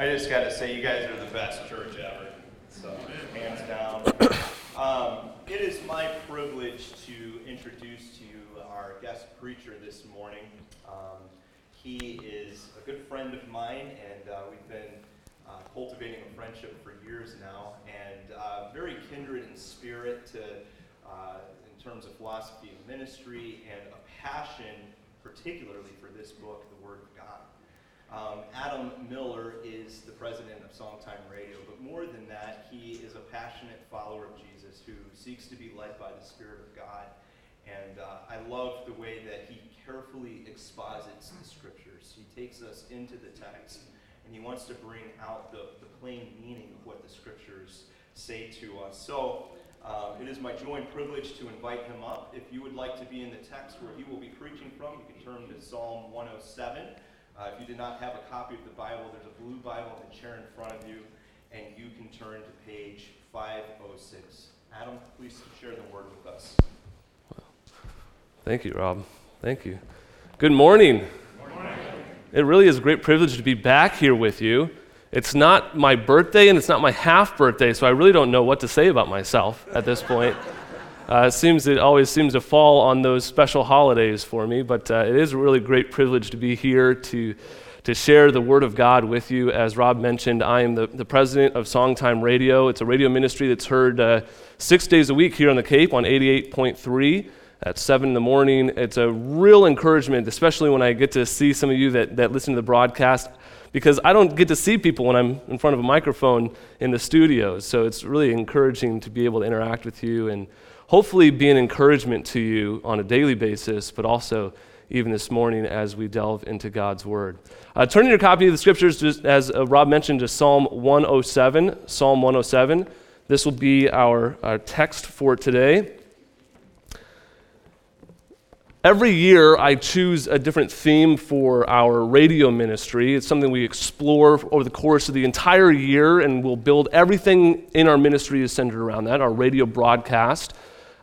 I just got to say, you guys are the best church ever. So, hands down. Um, it is my privilege to introduce to you our guest preacher this morning. Um, he is a good friend of mine, and uh, we've been uh, cultivating a friendship for years now, and uh, very kindred in spirit to, uh, in terms of philosophy of ministry, and a passion, particularly for this book, the Word of God. Um, Adam Miller is the president of Songtime Radio, but more than that, he is a passionate follower of Jesus who seeks to be led by the Spirit of God. And uh, I love the way that he carefully exposits the scriptures. He takes us into the text and he wants to bring out the, the plain meaning of what the scriptures say to us. So um, it is my joy and privilege to invite him up. If you would like to be in the text where he will be preaching from, you can turn to Psalm 107. Uh, if you did not have a copy of the Bible, there's a blue Bible in the chair in front of you, and you can turn to page 506. Adam, please share the word with us. Thank you, Rob. Thank you. Good morning. Good morning. It really is a great privilege to be back here with you. It's not my birthday and it's not my half birthday, so I really don't know what to say about myself at this point. Uh, it seems it always seems to fall on those special holidays for me, but uh, it is a really great privilege to be here to, to share the Word of God with you. As Rob mentioned, I am the, the president of Songtime Radio. It's a radio ministry that's heard uh, six days a week here on the Cape on 88.3 at 7 in the morning. It's a real encouragement, especially when I get to see some of you that, that listen to the broadcast because I don't get to see people when I'm in front of a microphone in the studio. So it's really encouraging to be able to interact with you and hopefully be an encouragement to you on a daily basis, but also even this morning as we delve into God's Word. Uh, turning your copy of the Scriptures, just as uh, Rob mentioned, to Psalm 107. Psalm 107. This will be our, our text for today. Every year, I choose a different theme for our radio ministry. It's something we explore over the course of the entire year, and we'll build everything in our ministry is centered around that our radio broadcast,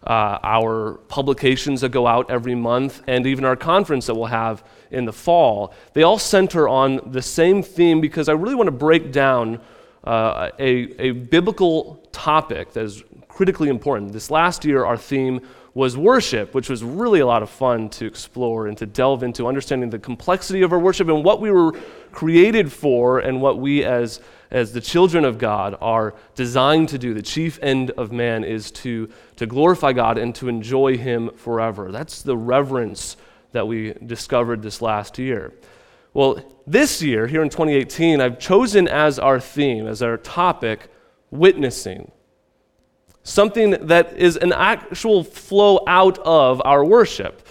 uh, our publications that go out every month, and even our conference that we'll have in the fall. They all center on the same theme because I really want to break down uh, a, a biblical topic that is critically important. This last year, our theme was worship, which was really a lot of fun to explore and to delve into understanding the complexity of our worship and what we were created for and what we as as the children of God are designed to do. The chief end of man is to, to glorify God and to enjoy Him forever. That's the reverence that we discovered this last year. Well, this year, here in 2018, I've chosen as our theme, as our topic, witnessing. Something that is an actual flow out of our worship.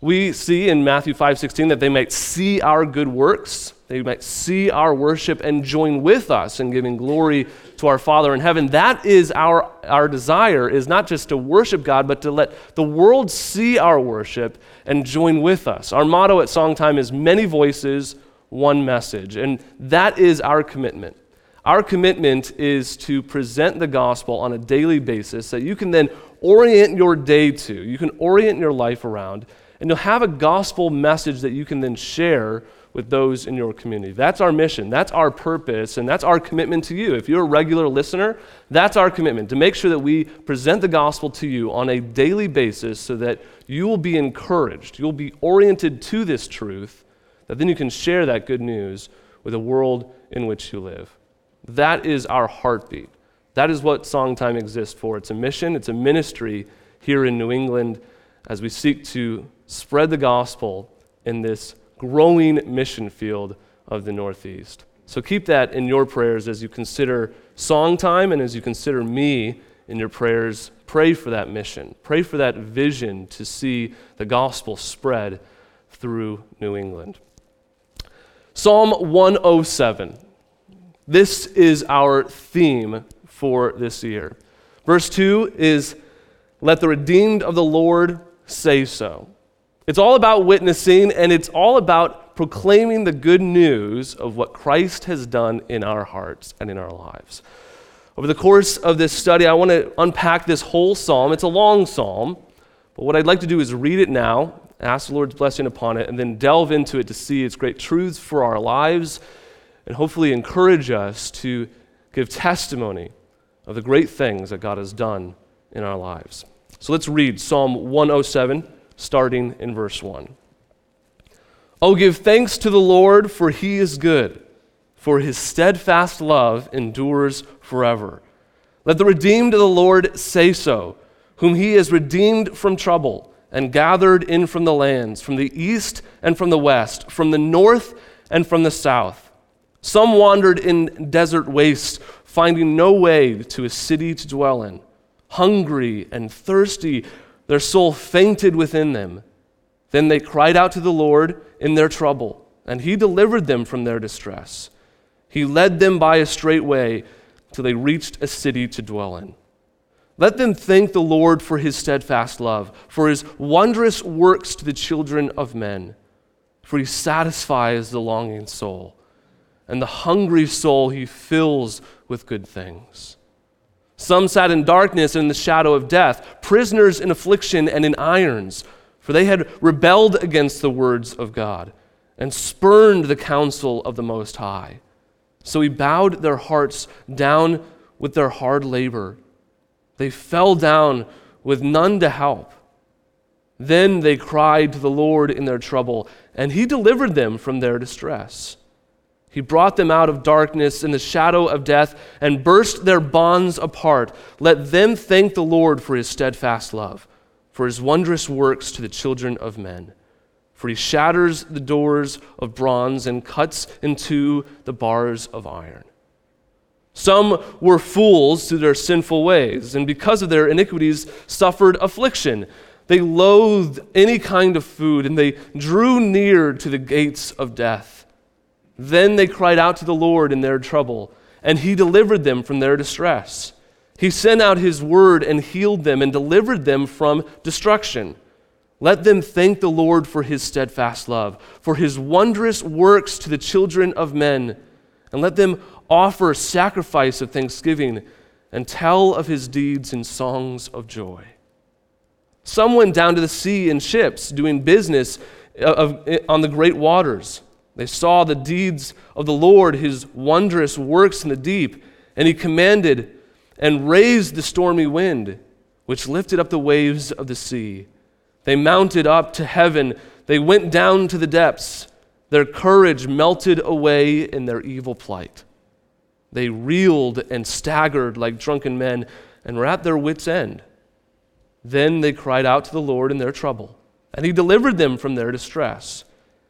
We see in Matthew 5:16 that they might see our good works they might see our worship and join with us in giving glory to our Father in heaven. That is our, our desire, is not just to worship God, but to let the world see our worship and join with us. Our motto at Songtime is many voices, one message. And that is our commitment. Our commitment is to present the gospel on a daily basis that you can then orient your day to, you can orient your life around, and you'll have a gospel message that you can then share with those in your community. That's our mission. That's our purpose, and that's our commitment to you. If you're a regular listener, that's our commitment to make sure that we present the gospel to you on a daily basis so that you will be encouraged, you'll be oriented to this truth, that then you can share that good news with the world in which you live. That is our heartbeat. That is what Songtime exists for. It's a mission, it's a ministry here in New England as we seek to spread the gospel in this growing mission field of the Northeast. So keep that in your prayers as you consider Songtime and as you consider me in your prayers. Pray for that mission. Pray for that vision to see the gospel spread through New England. Psalm 107. This is our theme for this year. Verse 2 is Let the redeemed of the Lord say so. It's all about witnessing, and it's all about proclaiming the good news of what Christ has done in our hearts and in our lives. Over the course of this study, I want to unpack this whole psalm. It's a long psalm, but what I'd like to do is read it now, ask the Lord's blessing upon it, and then delve into it to see its great truths for our lives and hopefully encourage us to give testimony of the great things that God has done in our lives. So let's read Psalm 107, starting in verse 1. Oh, give thanks to the Lord, for he is good, for his steadfast love endures forever. Let the redeemed of the Lord say so, whom he has redeemed from trouble and gathered in from the lands, from the east and from the west, from the north and from the south. Some wandered in desert wastes, finding no way to a city to dwell in. Hungry and thirsty, their soul fainted within them. Then they cried out to the Lord in their trouble, and he delivered them from their distress. He led them by a straight way till they reached a city to dwell in. Let them thank the Lord for his steadfast love, for his wondrous works to the children of men. For he satisfies the longing soul, and the hungry soul he fills with good things. Some sat in darkness and in the shadow of death, prisoners in affliction and in irons, for they had rebelled against the words of God and spurned the counsel of the Most High. So he bowed their hearts down with their hard labor. They fell down with none to help. Then they cried to the Lord in their trouble, and he delivered them from their distress. He brought them out of darkness in the shadow of death and burst their bonds apart. Let them thank the Lord for his steadfast love, for his wondrous works to the children of men. For he shatters the doors of bronze and cuts into the bars of iron. Some were fools through their sinful ways, and because of their iniquities suffered affliction. They loathed any kind of food, and they drew near to the gates of death. Then they cried out to the Lord in their trouble, and he delivered them from their distress. He sent out his word and healed them and delivered them from destruction. Let them thank the Lord for his steadfast love, for his wondrous works to the children of men, and let them offer sacrifice of thanksgiving and tell of his deeds in songs of joy. Some went down to the sea in ships, doing business uh, of, on the great waters. They saw the deeds of the Lord, his wondrous works in the deep, and he commanded and raised the stormy wind, which lifted up the waves of the sea. They mounted up to heaven, they went down to the depths. Their courage melted away in their evil plight. They reeled and staggered like drunken men and were at their wits' end. Then they cried out to the Lord in their trouble, and he delivered them from their distress.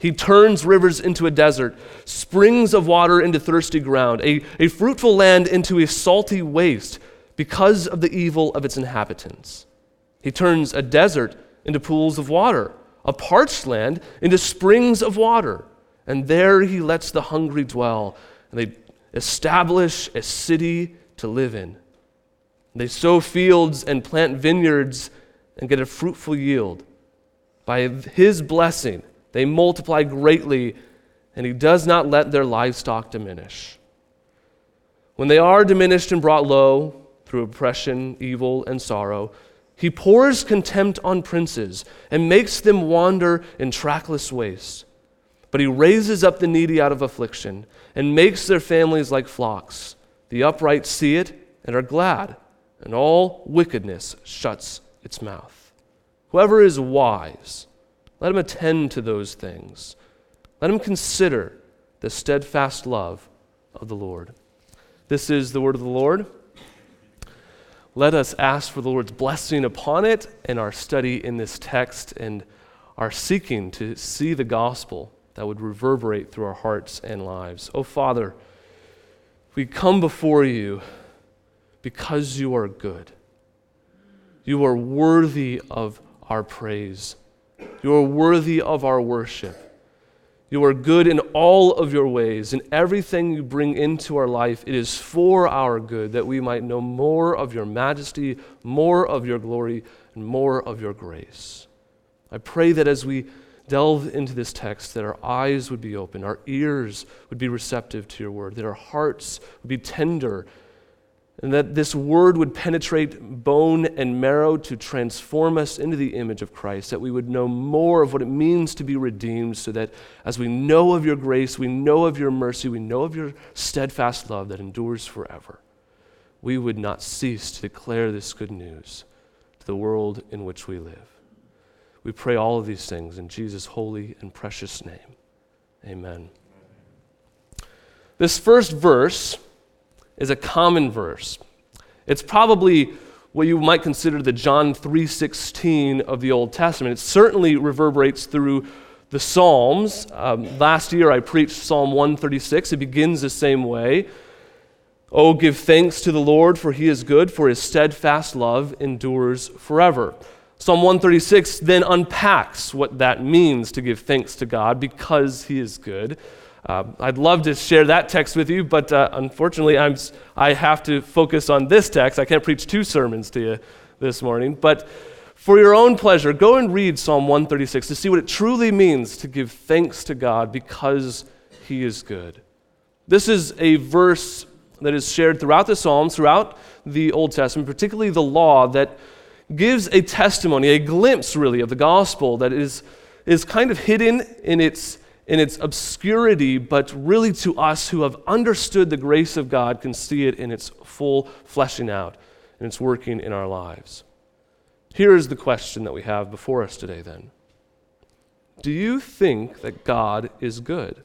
He turns rivers into a desert, springs of water into thirsty ground, a, a fruitful land into a salty waste because of the evil of its inhabitants. He turns a desert into pools of water, a parched land into springs of water. And there he lets the hungry dwell, and they establish a city to live in. They sow fields and plant vineyards and get a fruitful yield. By his blessing, they multiply greatly, and he does not let their livestock diminish. When they are diminished and brought low through oppression, evil, and sorrow, he pours contempt on princes and makes them wander in trackless wastes. But he raises up the needy out of affliction and makes their families like flocks. The upright see it and are glad, and all wickedness shuts its mouth. Whoever is wise, let him attend to those things. Let him consider the steadfast love of the Lord. This is the word of the Lord. Let us ask for the Lord's blessing upon it and our study in this text and our seeking to see the gospel that would reverberate through our hearts and lives. Oh, Father, we come before you because you are good. You are worthy of our praise. You are worthy of our worship. You are good in all of your ways, and everything you bring into our life, it is for our good, that we might know more of your majesty, more of your glory, and more of your grace. I pray that as we delve into this text, that our eyes would be open, our ears would be receptive to your word, that our hearts would be tender and that this word would penetrate bone and marrow to transform us into the image of Christ, that we would know more of what it means to be redeemed, so that as we know of your grace, we know of your mercy, we know of your steadfast love that endures forever, we would not cease to declare this good news to the world in which we live. We pray all of these things in Jesus' holy and precious name. Amen. This first verse is a common verse. It's probably what you might consider the John 3:16 of the Old Testament. It certainly reverberates through the Psalms. Um, last year I preached Psalm 136. It begins the same way. Oh, give thanks to the Lord, for he is good, for his steadfast love endures forever. Psalm 136 then unpacks what that means to give thanks to God because he is good. Uh, I'd love to share that text with you, but uh, unfortunately, I'm, I have to focus on this text. I can't preach two sermons to you this morning. But for your own pleasure, go and read Psalm 136 to see what it truly means to give thanks to God because He is good. This is a verse that is shared throughout the Psalms, throughout the Old Testament, particularly the law, that gives a testimony, a glimpse really, of the gospel that is, is kind of hidden in its in its obscurity, but really to us who have understood the grace of God can see it in its full fleshing out and its working in our lives. Here is the question that we have before us today then Do you think that God is good?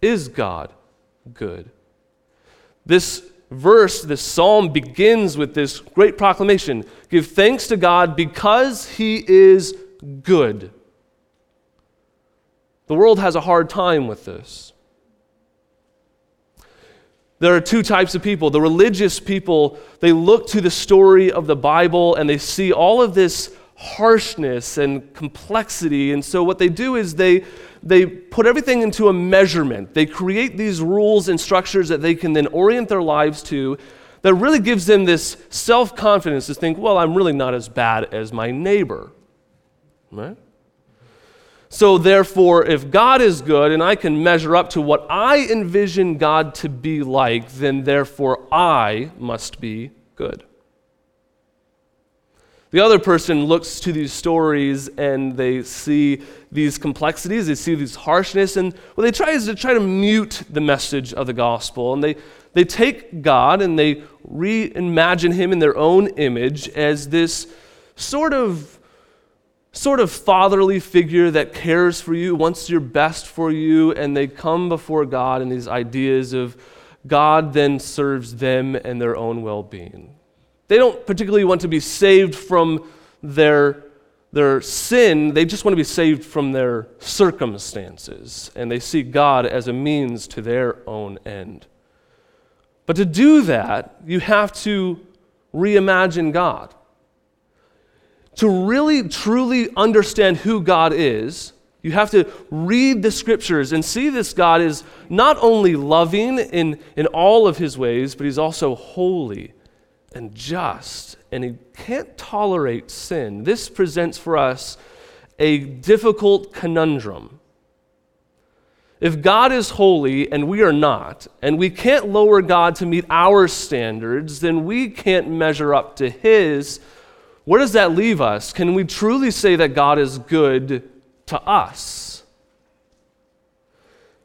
Is God good? This verse, this psalm begins with this great proclamation Give thanks to God because he is good. The world has a hard time with this. There are two types of people. The religious people, they look to the story of the Bible and they see all of this harshness and complexity. And so what they do is they, they put everything into a measurement. They create these rules and structures that they can then orient their lives to that really gives them this self confidence to think, well, I'm really not as bad as my neighbor. Right? So, therefore, if God is good and I can measure up to what I envision God to be like, then therefore I must be good. The other person looks to these stories and they see these complexities, they see these harshness, and what they try is to try to mute the message of the gospel. And they, they take God and they reimagine him in their own image as this sort of sort of fatherly figure that cares for you, wants your best for you, and they come before God in these ideas of God then serves them and their own well being. They don't particularly want to be saved from their, their sin, they just want to be saved from their circumstances, and they see God as a means to their own end. But to do that, you have to reimagine God to really truly understand who God is, you have to read the scriptures and see this God is not only loving in, in all of his ways, but he's also holy and just, and he can't tolerate sin. This presents for us a difficult conundrum. If God is holy and we are not, and we can't lower God to meet our standards, then we can't measure up to his where does that leave us? Can we truly say that God is good to us?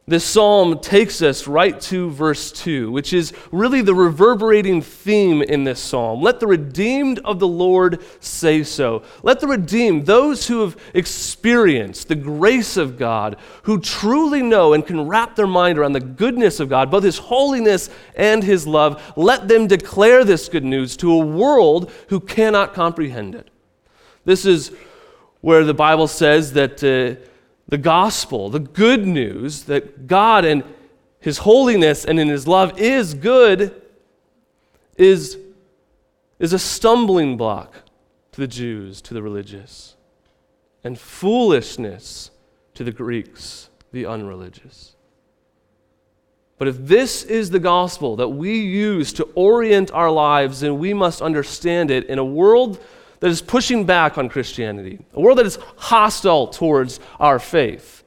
This psalm takes us right to verse 2, which is really the reverberating theme in this psalm. Let the redeemed of the Lord say so. Let the redeemed, those who have experienced the grace of God, who truly know and can wrap their mind around the goodness of God, both His holiness and His love, let them declare this good news to a world who cannot comprehend it. This is where the Bible says that. Uh, the gospel, the good news that God and His holiness and in His love is good, is, is a stumbling block to the Jews, to the religious, and foolishness to the Greeks the unreligious. But if this is the gospel that we use to orient our lives, then we must understand it in a world that is pushing back on Christianity, a world that is hostile towards our faith.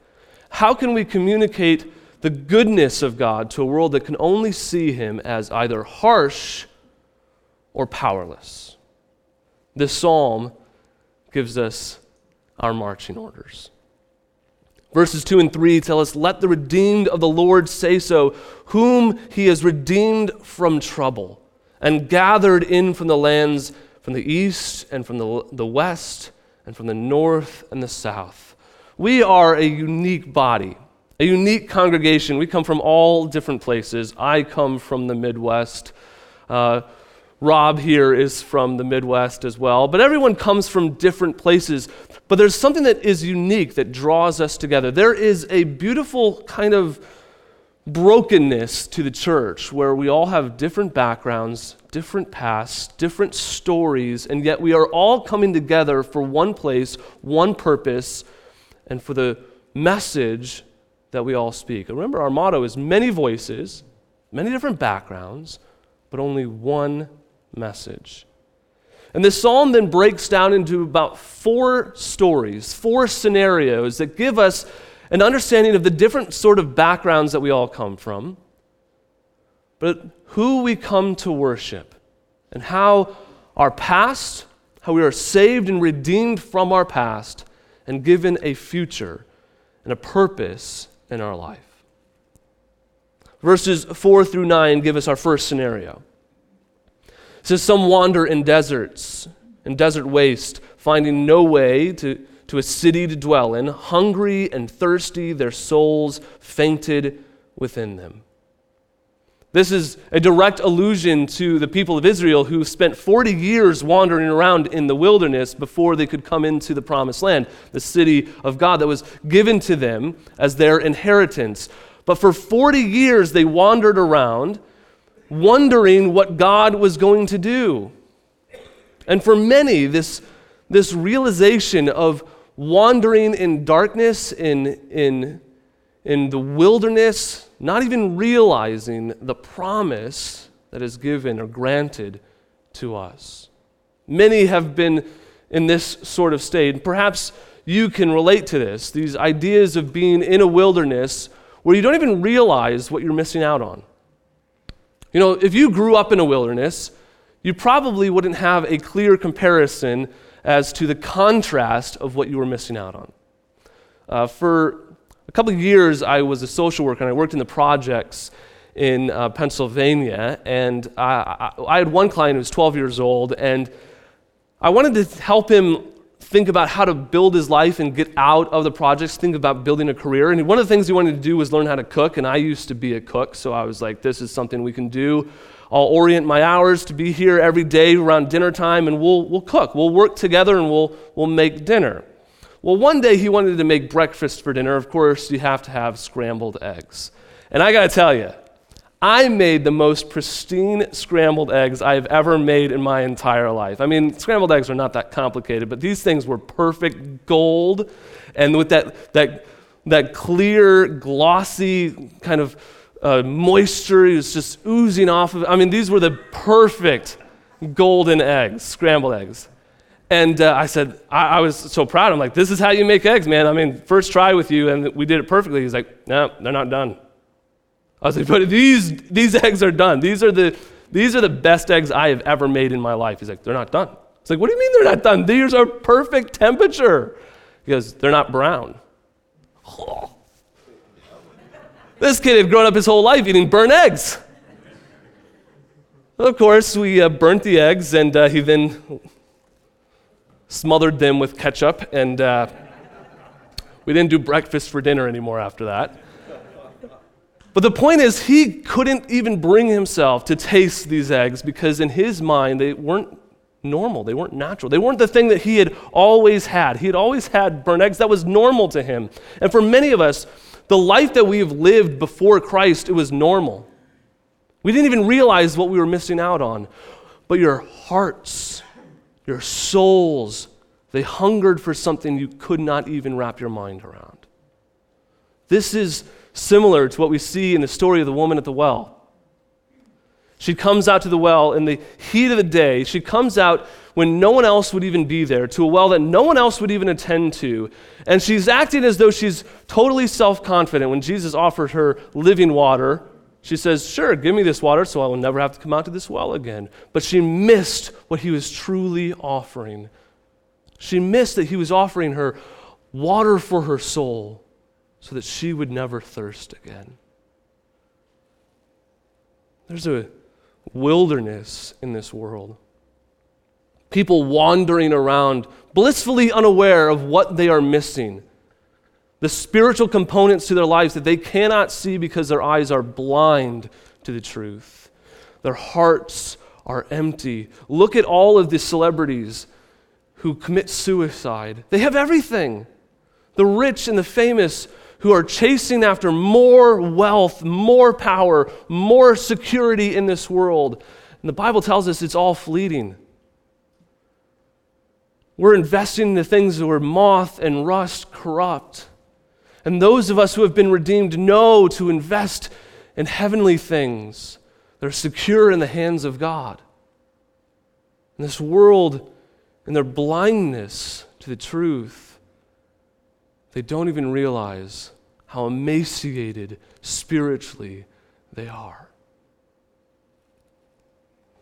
How can we communicate the goodness of God to a world that can only see Him as either harsh or powerless? This psalm gives us our marching orders. Verses 2 and 3 tell us, Let the redeemed of the Lord say so, whom he has redeemed from trouble and gathered in from the lands from the east and from the, the west and from the north and the south. We are a unique body, a unique congregation. We come from all different places. I come from the Midwest. Uh, Rob here is from the Midwest as well. But everyone comes from different places. But there's something that is unique that draws us together. There is a beautiful kind of brokenness to the church where we all have different backgrounds, different pasts, different stories, and yet we are all coming together for one place, one purpose, and for the message that we all speak. remember, our motto is many voices, many different backgrounds, but only one message. And this psalm then breaks down into about four stories, four scenarios that give us an understanding of the different sort of backgrounds that we all come from, but who we come to worship, and how our past, how we are saved and redeemed from our past, and given a future and a purpose in our life. Verses 4 through 9 give us our first scenario. It says, Some wander in deserts, in desert waste, finding no way to, to a city to dwell in, hungry and thirsty, their souls fainted within them. This is a direct allusion to the people of Israel who spent 40 years wandering around in the wilderness before they could come into the promised land, the city of God that was given to them as their inheritance. But for 40 years they wandered around wondering what God was going to do. And for many, this, this realization of wandering in darkness, in, in, in the wilderness, not even realizing the promise that is given or granted to us. Many have been in this sort of state. Perhaps you can relate to this these ideas of being in a wilderness where you don't even realize what you're missing out on. You know, if you grew up in a wilderness, you probably wouldn't have a clear comparison as to the contrast of what you were missing out on. Uh, for a couple of years, I was a social worker and I worked in the projects in uh, Pennsylvania. And I, I, I had one client who was 12 years old, and I wanted to help him think about how to build his life and get out of the projects, think about building a career. And one of the things he wanted to do was learn how to cook, and I used to be a cook, so I was like, this is something we can do. I'll orient my hours to be here every day around dinner time, and we'll, we'll cook. We'll work together and we'll, we'll make dinner. Well, one day he wanted to make breakfast for dinner. Of course, you have to have scrambled eggs. And I got to tell you, I made the most pristine scrambled eggs I have ever made in my entire life. I mean, scrambled eggs are not that complicated, but these things were perfect gold. And with that, that, that clear, glossy kind of uh, moisture was just oozing off of it. I mean, these were the perfect golden eggs, scrambled eggs. And uh, I said, I, I, was so proud. I'm like, this is how you make eggs, man. I mean, first try with you, and we did it perfectly. He's like, no, they're not done. I was like, but these, these eggs are done. These are, the, these are the best eggs I have ever made in my life. He's like, they're not done. It's like, what do you mean they're not done? These are perfect temperature. Because they're not brown. This kid had grown up his whole life eating burnt eggs. Of course, we uh, burnt the eggs, and uh, he then smothered them with ketchup, and uh, we didn't do breakfast for dinner anymore after that. But the point is, he couldn't even bring himself to taste these eggs because, in his mind, they weren't normal. They weren't natural. They weren't the thing that he had always had. He had always had burnt eggs. That was normal to him. And for many of us, the life that we have lived before Christ, it was normal. We didn't even realize what we were missing out on. But your hearts, your souls, they hungered for something you could not even wrap your mind around. This is similar to what we see in the story of the woman at the well. She comes out to the well in the heat of the day. She comes out when no one else would even be there, to a well that no one else would even attend to. And she's acting as though she's totally self confident. When Jesus offered her living water, she says, Sure, give me this water so I will never have to come out to this well again. But she missed what he was truly offering. She missed that he was offering her water for her soul so that she would never thirst again. There's a wilderness in this world. People wandering around, blissfully unaware of what they are missing. The spiritual components to their lives that they cannot see because their eyes are blind to the truth. Their hearts are empty. Look at all of the celebrities who commit suicide. They have everything. The rich and the famous who are chasing after more wealth, more power, more security in this world. And the Bible tells us it's all fleeting. We're investing in the things that were moth and rust corrupt. And those of us who have been redeemed know to invest in heavenly things that are secure in the hands of God. In this world, in their blindness to the truth, they don't even realize how emaciated spiritually they are.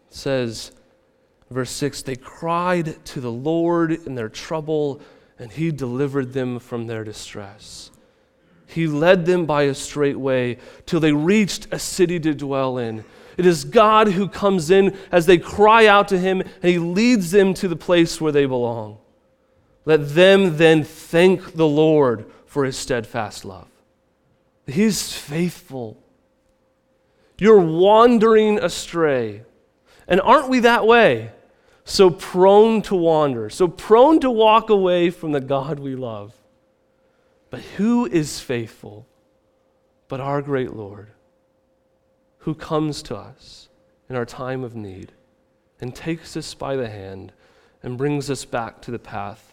It says, verse 6 they cried to the Lord in their trouble, and he delivered them from their distress. He led them by a straight way till they reached a city to dwell in. It is God who comes in as they cry out to him, and he leads them to the place where they belong. Let them then thank the Lord for his steadfast love. He's faithful. You're wandering astray. And aren't we that way? So prone to wander, so prone to walk away from the God we love. But who is faithful but our great Lord, who comes to us in our time of need and takes us by the hand and brings us back to the path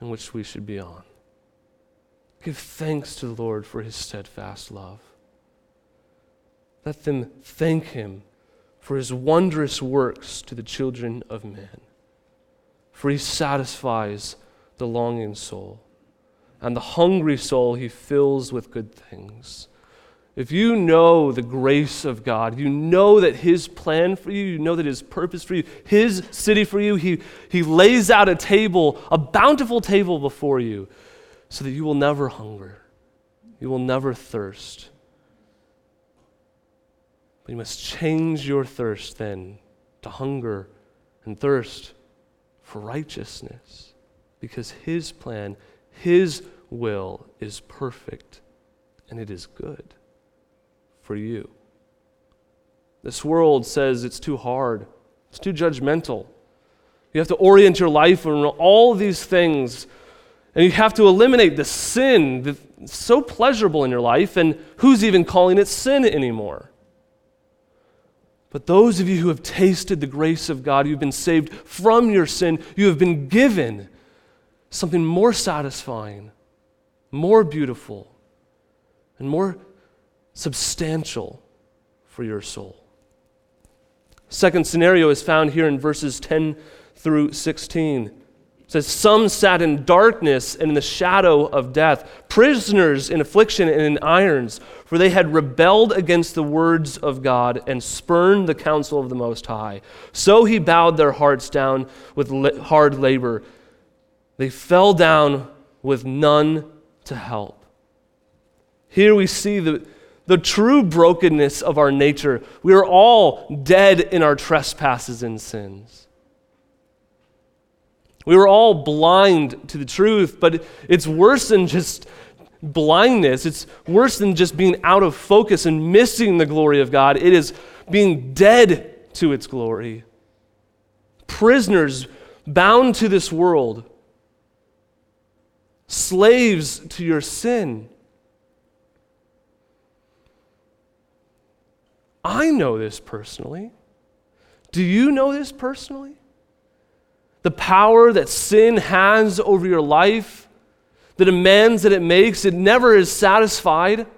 in which we should be on. Give thanks to the Lord for his steadfast love. Let them thank him for his wondrous works to the children of men. For he satisfies the longing soul, and the hungry soul he fills with good things. If you know the grace of God, you know that His plan for you, you know that His purpose for you, His city for you, He, he lays out a table, a bountiful table before you, so that you will never hunger, you will never thirst. But you must change your thirst then to hunger and thirst for righteousness, because His plan, His will is perfect and it is good for you. This world says it's too hard, it's too judgmental. You have to orient your life around all these things, and you have to eliminate the sin that's so pleasurable in your life, and who's even calling it sin anymore? But those of you who have tasted the grace of God, you've been saved from your sin, you have been given something more satisfying, more beautiful, and more substantial for your soul. Second scenario is found here in verses 10 through 16. It says, Some sat in darkness and in the shadow of death, prisoners in affliction and in irons, for they had rebelled against the words of God and spurned the counsel of the Most High. So he bowed their hearts down with hard labor. They fell down with none to help. Here we see the, the true brokenness of our nature. We are all dead in our trespasses and sins. We were all blind to the truth, but it's worse than just blindness. It's worse than just being out of focus and missing the glory of God. It is being dead to its glory. Prisoners bound to this world, slaves to your sin. I know this personally. Do you know this personally? The power that sin has over your life, the demands that it makes, it never is satisfied.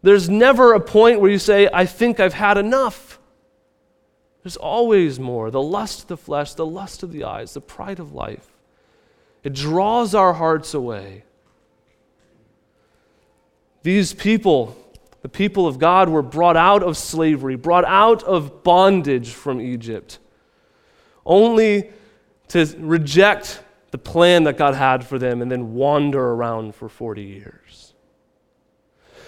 There's never a point where you say, I think I've had enough. There's always more the lust of the flesh, the lust of the eyes, the pride of life. It draws our hearts away. These people, the people of God, were brought out of slavery, brought out of bondage from Egypt, only to reject the plan that God had for them and then wander around for 40 years.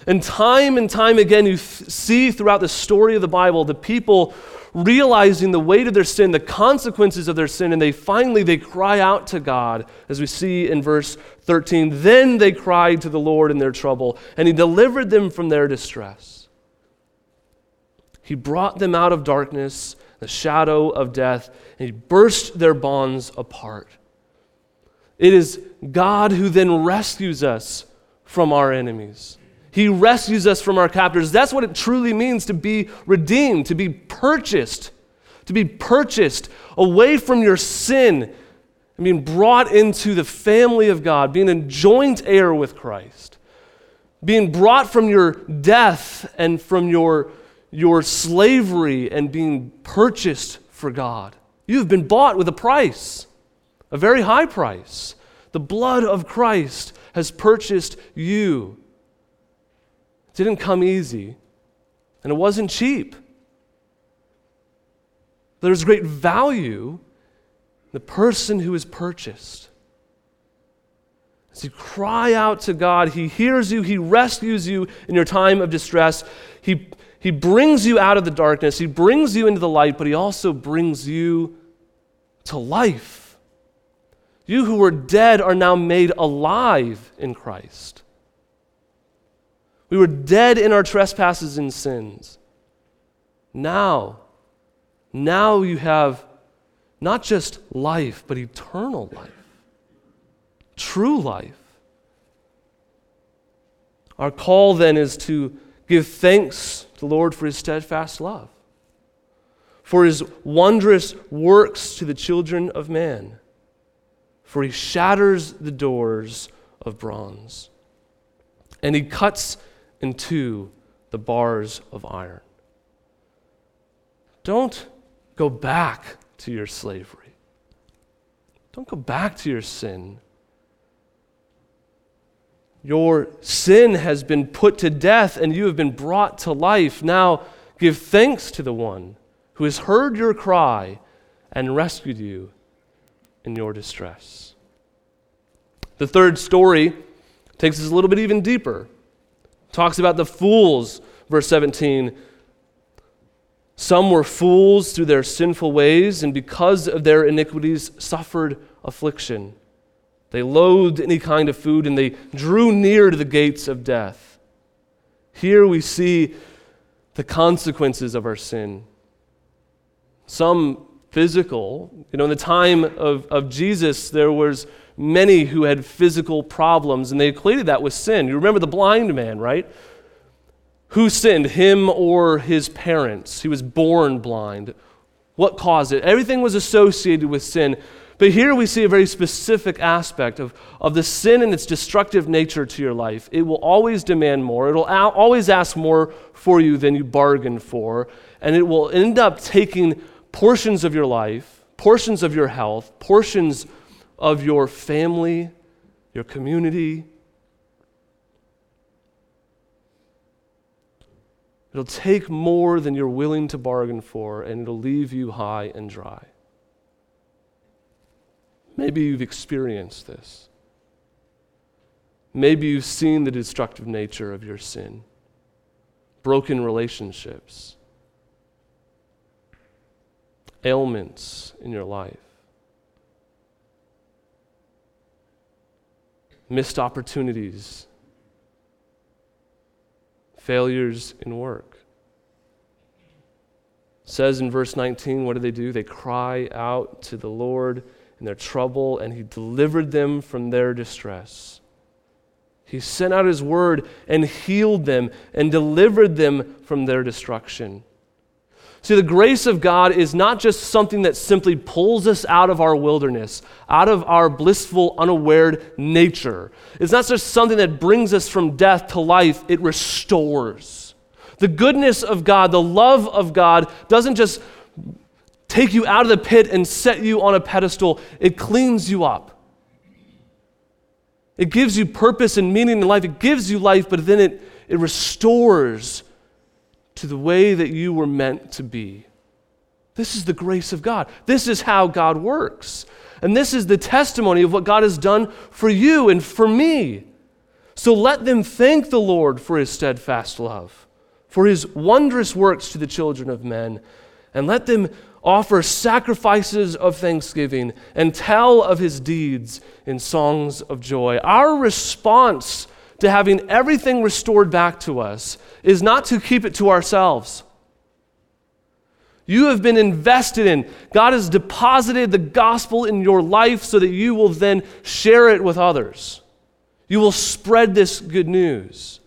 And time and time again, you see throughout the story of the Bible the people realizing the weight of their sin, the consequences of their sin, and they finally they cry out to God, as we see in verse 13. Then they cried to the Lord in their trouble, and He delivered them from their distress. He brought them out of darkness, the shadow of death, and He burst their bonds apart. It is God who then rescues us from our enemies. He rescues us from our captors. That's what it truly means to be redeemed, to be purchased, to be purchased away from your sin and being brought into the family of God, being a joint heir with Christ, being brought from your death and from your, your slavery and being purchased for God. You have been bought with a price, a very high price. The blood of Christ has purchased you didn't come easy, and it wasn't cheap. There's great value in the person who is purchased. As you cry out to God, He hears you, He rescues you in your time of distress. He, he brings you out of the darkness, He brings you into the light, but He also brings you to life. You who were dead are now made alive in Christ. We were dead in our trespasses and sins. Now, now you have not just life, but eternal life, true life. Our call then is to give thanks to the Lord for his steadfast love, for his wondrous works to the children of man, for he shatters the doors of bronze, and he cuts into the bars of iron. Don't go back to your slavery. Don't go back to your sin. Your sin has been put to death and you have been brought to life. Now give thanks to the one who has heard your cry and rescued you in your distress. The third story takes us a little bit even deeper. Talks about the fools, verse 17. Some were fools through their sinful ways, and because of their iniquities, suffered affliction. They loathed any kind of food, and they drew near to the gates of death. Here we see the consequences of our sin. Some physical. You know, in the time of, of Jesus, there was many who had physical problems, and they equated that with sin. You remember the blind man, right? Who sinned, him or his parents? He was born blind. What caused it? Everything was associated with sin. But here we see a very specific aspect of, of the sin and its destructive nature to your life. It will always demand more, it will always ask more for you than you bargained for, and it will end up taking portions of your life, portions of your health, portions of your family, your community. It'll take more than you're willing to bargain for, and it'll leave you high and dry. Maybe you've experienced this. Maybe you've seen the destructive nature of your sin, broken relationships, ailments in your life. Missed opportunities, failures in work. It says in verse 19, what do they do? They cry out to the Lord in their trouble, and He delivered them from their distress. He sent out His word and healed them and delivered them from their destruction. See, the grace of God is not just something that simply pulls us out of our wilderness, out of our blissful, unaware nature. It's not just something that brings us from death to life, it restores. The goodness of God, the love of God, doesn't just take you out of the pit and set you on a pedestal, it cleans you up. It gives you purpose and meaning in life. It gives you life, but then it, it restores to the way that you were meant to be. This is the grace of God. This is how God works. And this is the testimony of what God has done for you and for me. So let them thank the Lord for his steadfast love, for his wondrous works to the children of men, and let them offer sacrifices of thanksgiving and tell of his deeds in songs of joy. Our response to having everything restored back to us is not to keep it to ourselves. You have been invested in. God has deposited the gospel in your life so that you will then share it with others. You will spread this good news.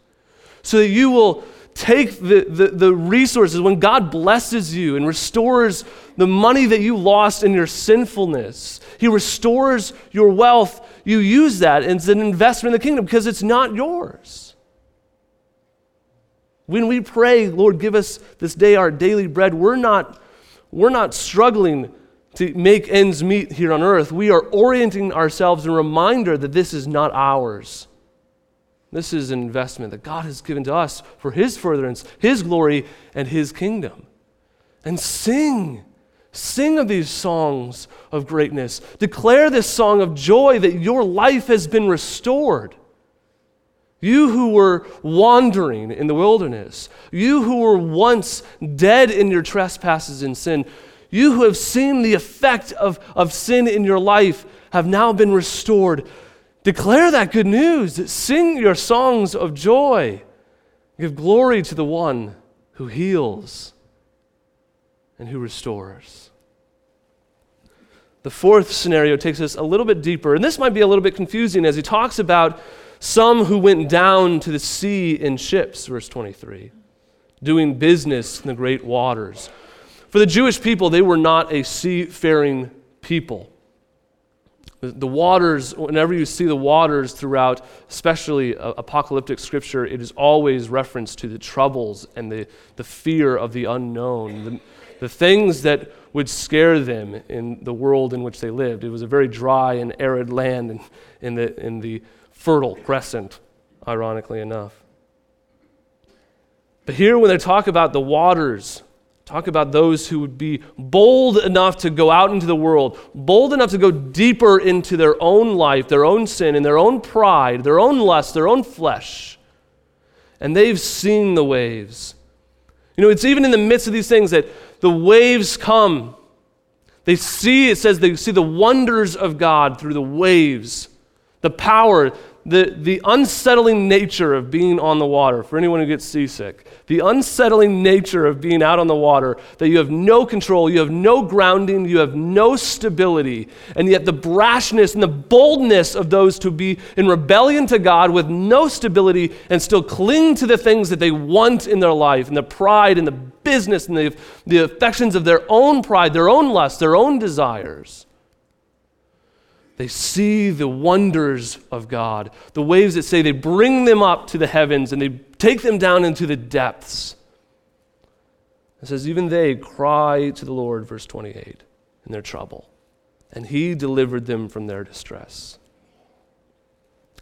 So that you will take the, the, the, resources, when God blesses you and restores the money that you lost in your sinfulness, He restores your wealth, you use that as an investment in the kingdom because it's not yours. When we pray, Lord, give us this day our daily bread, we're not, we're not struggling to make ends meet here on earth. We are orienting ourselves in a reminder that this is not ours. This is an investment that God has given to us for His furtherance, His glory, and His kingdom. And sing. Sing of these songs of greatness. Declare this song of joy that your life has been restored. You who were wandering in the wilderness, you who were once dead in your trespasses and sin, you who have seen the effect of, of sin in your life have now been restored Declare that good news. Sing your songs of joy. Give glory to the one who heals and who restores. The fourth scenario takes us a little bit deeper, and this might be a little bit confusing as he talks about some who went down to the sea in ships, verse 23, doing business in the great waters. For the Jewish people, they were not a seafaring people. The waters, whenever you see the waters throughout, especially uh, apocalyptic scripture, it is always reference to the troubles and the, the fear of the unknown, the, the things that would scare them in the world in which they lived. It was a very dry and arid land in, in, the, in the fertile crescent, ironically enough. But here, when they talk about the waters, Talk about those who would be bold enough to go out into the world, bold enough to go deeper into their own life, their own sin, and their own pride, their own lust, their own flesh. And they've seen the waves. You know, it's even in the midst of these things that the waves come. They see, it says, they see the wonders of God through the waves, the power, the, the unsettling nature of being on the water for anyone who gets seasick, the unsettling nature of being out on the water, that you have no control, you have no grounding, you have no stability, and yet the brashness and the boldness of those to be in rebellion to God with no stability and still cling to the things that they want in their life, and the pride and the business and the, the affections of their own pride, their own lust, their own desires. They see the wonders of God. The waves that say they bring them up to the heavens and they take them down into the depths. It says, even they cry to the Lord, verse 28, in their trouble, and he delivered them from their distress.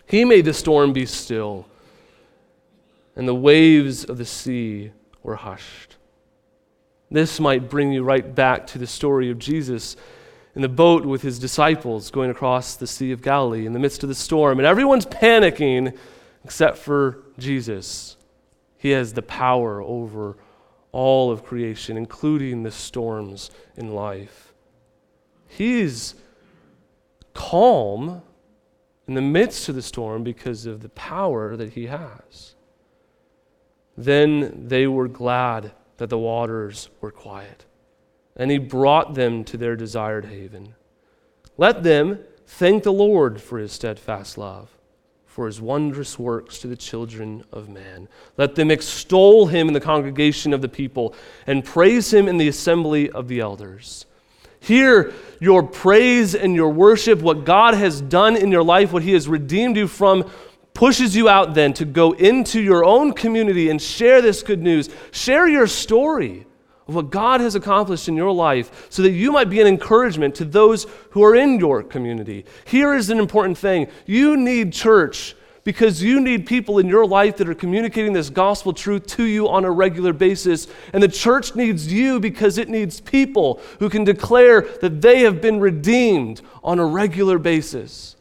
He made the storm be still, and the waves of the sea were hushed. This might bring you right back to the story of Jesus in the boat with his disciples going across the Sea of Galilee in the midst of the storm. And everyone's panicking except for Jesus. He has the power over all of creation, including the storms in life. He's calm in the midst of the storm because of the power that he has. Then they were glad that the waters were quiet and he brought them to their desired haven. Let them thank the Lord for his steadfast love, for his wondrous works to the children of man. Let them extol him in the congregation of the people and praise him in the assembly of the elders. Hear your praise and your worship, what God has done in your life, what he has redeemed you from, pushes you out then to go into your own community and share this good news. Share your story of what God has accomplished in your life so that you might be an encouragement to those who are in your community. Here is an important thing you need church because you need people in your life that are communicating this gospel truth to you on a regular basis. And the church needs you because it needs people who can declare that they have been redeemed on a regular basis.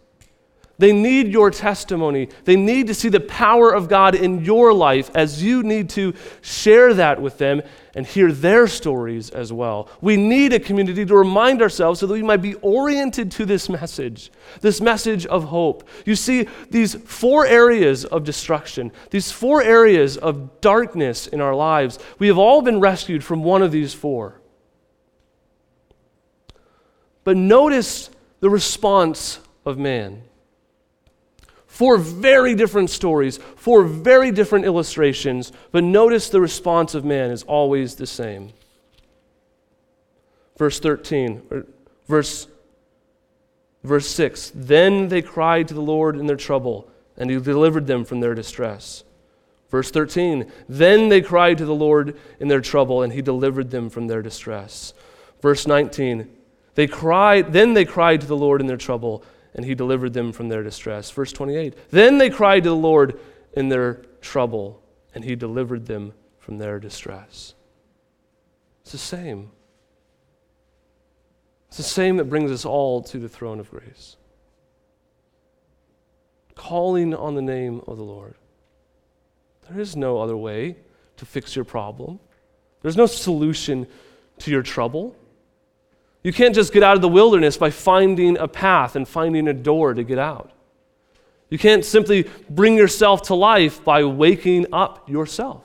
They need your testimony. They need to see the power of God in your life as you need to share that with them and hear their stories as well. We need a community to remind ourselves so that we might be oriented to this message, this message of hope. You see, these four areas of destruction, these four areas of darkness in our lives, we have all been rescued from one of these four. But notice the response of man. Four very different stories, four very different illustrations, but notice the response of man is always the same. Verse 13, verse, verse 6 Then they cried to the Lord in their trouble, and he delivered them from their distress. Verse 13, Then they cried to the Lord in their trouble, and he delivered them from their distress. Verse 19, they cried, then they cried to the Lord in their trouble, and he delivered them from their distress. Verse 28 Then they cried to the Lord in their trouble, and he delivered them from their distress. It's the same. It's the same that brings us all to the throne of grace. Calling on the name of the Lord. There is no other way to fix your problem. There's no solution to your trouble. You can't just get out of the wilderness by finding a path and finding a door to get out. You can't simply bring yourself to life by waking up yourself.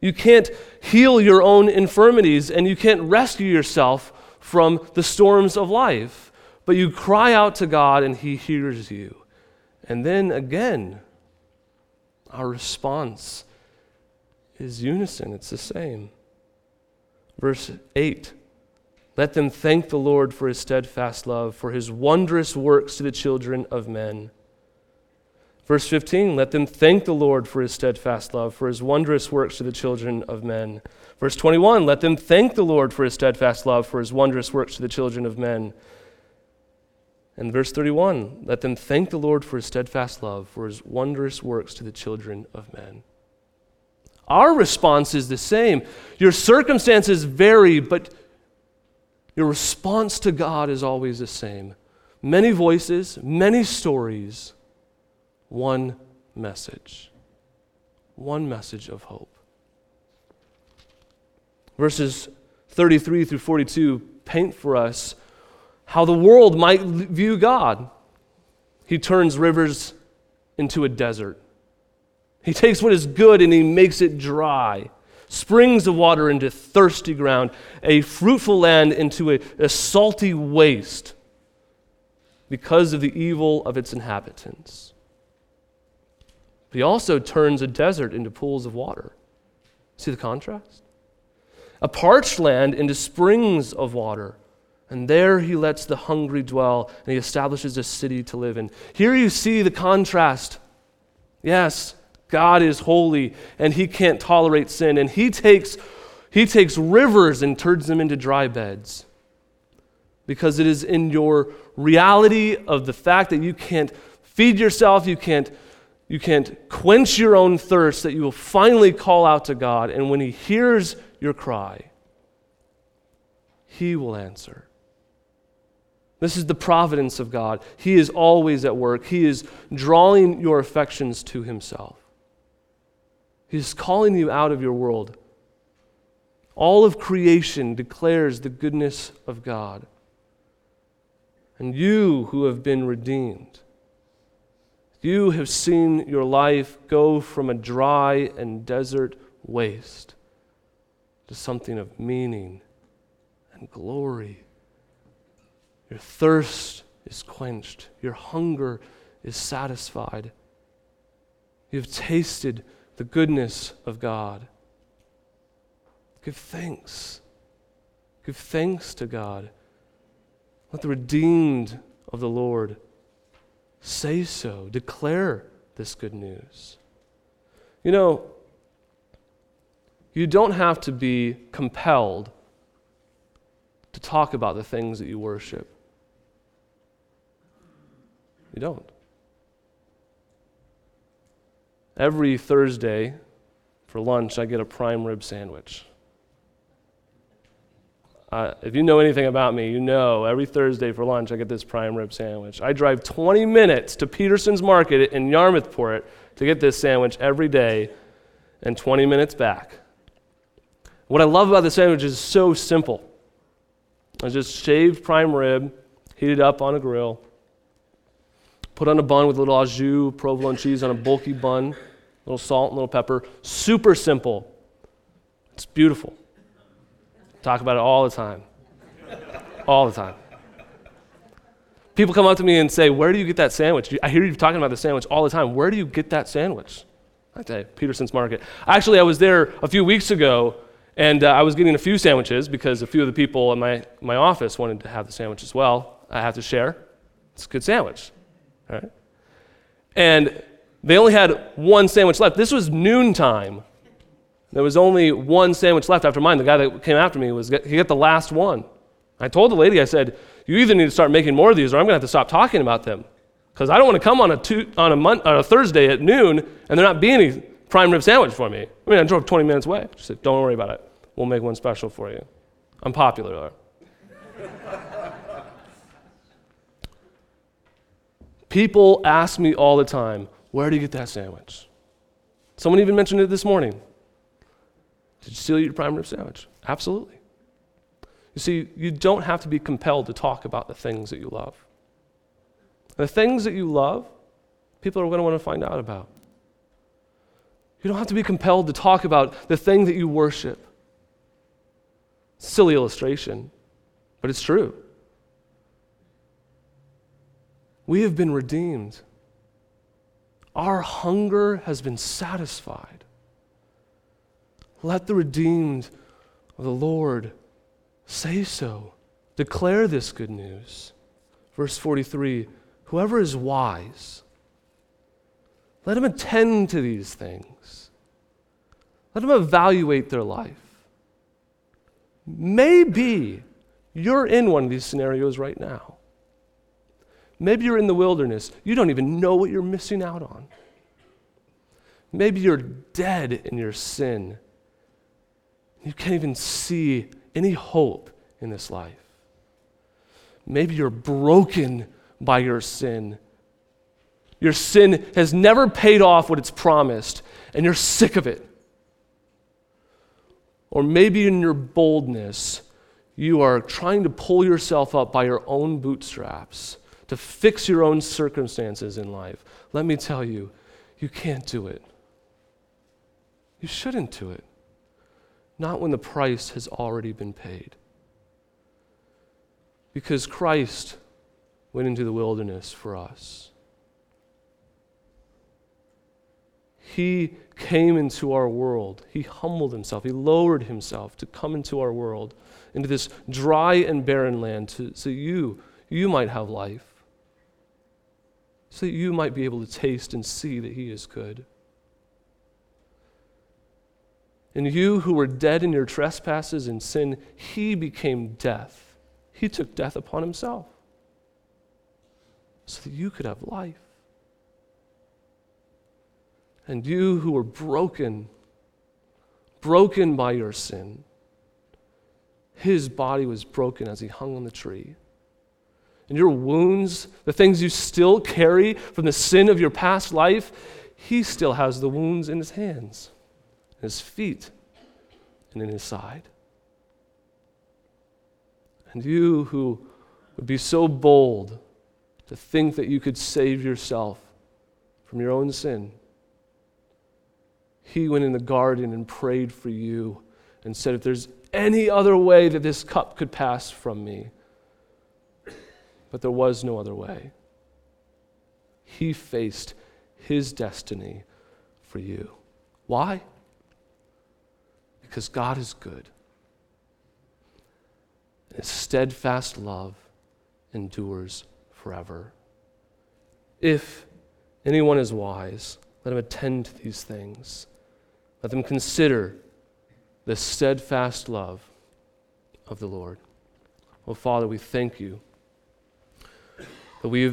You can't heal your own infirmities and you can't rescue yourself from the storms of life. But you cry out to God and He hears you. And then again, our response is unison, it's the same. Verse 8 let them thank the Lord for his steadfast love, for his wondrous works to the children of men. Verse 15, let them thank the Lord for his steadfast love, for his wondrous works to the children of men. Verse 21, let them thank the Lord for his steadfast love, for his wondrous works to the children of men. And verse 31, let them thank the Lord for his steadfast love, for his wondrous works to the children of men. Our response is the same. Your circumstances vary, but your response to God is always the same many voices, many stories, one message. One message of hope. Verses 33 through 42 paint for us how the world might view God. He turns rivers into a desert. He takes what is good and he makes it dry springs of water into thirsty ground, a fruitful land into a, a salty waste because of the evil of its inhabitants. But he also turns a desert into pools of water. See the contrast? A parched land into springs of water. And there he lets the hungry dwell, and he establishes a city to live in. Here you see the contrast. Yes, God is holy and he can't tolerate sin. And he takes, he takes rivers and turns them into dry beds. Because it is in your reality of the fact that you can't feed yourself, you can't, you can't quench your own thirst, that you will finally call out to God. And when he hears your cry, he will answer. This is the providence of God. He is always at work. He is drawing your affections to Himself. He's calling you out of your world. All of creation declares the goodness of God. And you who have been redeemed, you have seen your life go from a dry and desert waste to something of meaning and glory. Your thirst is quenched, your hunger is satisfied. You have tasted the goodness of God. Give thanks. Give thanks to God. Let the redeemed of the Lord say so. Declare this good news. You know, you don't have to be compelled to talk about the things that you worship. You don't. Every Thursday for lunch, I get a prime rib sandwich. Uh, if you know anything about me, you know every Thursday for lunch I get this prime rib sandwich. I drive 20 minutes to Peterson's Market in Yarmouthport to get this sandwich every day and 20 minutes back. What I love about the sandwich is so simple. I just shaved prime rib, heated up on a grill, put on a bun with a little au jus, provolone cheese on a bulky bun, a little salt, a little pepper. Super simple. It's beautiful. Talk about it all the time. all the time. People come up to me and say, Where do you get that sandwich? I hear you talking about the sandwich all the time. Where do you get that sandwich? I say, Peterson's Market. Actually, I was there a few weeks ago and uh, I was getting a few sandwiches because a few of the people in my, my office wanted to have the sandwich as well. I have to share. It's a good sandwich. Right? And they only had one sandwich left. This was noontime. There was only one sandwich left after mine. The guy that came after me was he got the last one. I told the lady, I said, "You either need to start making more of these, or I'm going to have to stop talking about them, because I don't want to come on a two, on a mon- on a Thursday at noon and there not be any prime rib sandwich for me. I mean, I drove 20 minutes away. She said, "Don't worry about it. We'll make one special for you." I'm popular. People ask me all the time, "Where do you get that sandwich?" Someone even mentioned it this morning. Did you steal your prime rib sandwich? Absolutely. You see, you don't have to be compelled to talk about the things that you love. The things that you love, people are going to want to find out about. You don't have to be compelled to talk about the thing that you worship. Silly illustration, but it's true. We have been redeemed. Our hunger has been satisfied. Let the redeemed of the Lord say so. Declare this good news. Verse 43 Whoever is wise, let him attend to these things. Let him evaluate their life. Maybe you're in one of these scenarios right now. Maybe you're in the wilderness. You don't even know what you're missing out on. Maybe you're dead in your sin you can't even see any hope in this life. Maybe you're broken by your sin. Your sin has never paid off what it's promised, and you're sick of it. Or maybe in your boldness, you are trying to pull yourself up by your own bootstraps to fix your own circumstances in life. Let me tell you, you can't do it. You shouldn't do it not when the price has already been paid. Because Christ went into the wilderness for us. He came into our world. He humbled himself. He lowered himself to come into our world, into this dry and barren land, to, so you, you might have life, so that you might be able to taste and see that He is good. And you who were dead in your trespasses and sin, he became death. He took death upon himself so that you could have life. And you who were broken, broken by your sin, his body was broken as he hung on the tree. And your wounds, the things you still carry from the sin of your past life, he still has the wounds in his hands his feet, and in his side. And you who would be so bold to think that you could save yourself from your own sin, he went in the garden and prayed for you and said, If there's any other way that this cup could pass from me, but there was no other way. He faced his destiny for you. Why? Because God is good. His steadfast love endures forever. If anyone is wise, let him attend to these things. Let them consider the steadfast love of the Lord. Well, Father, we thank you that we have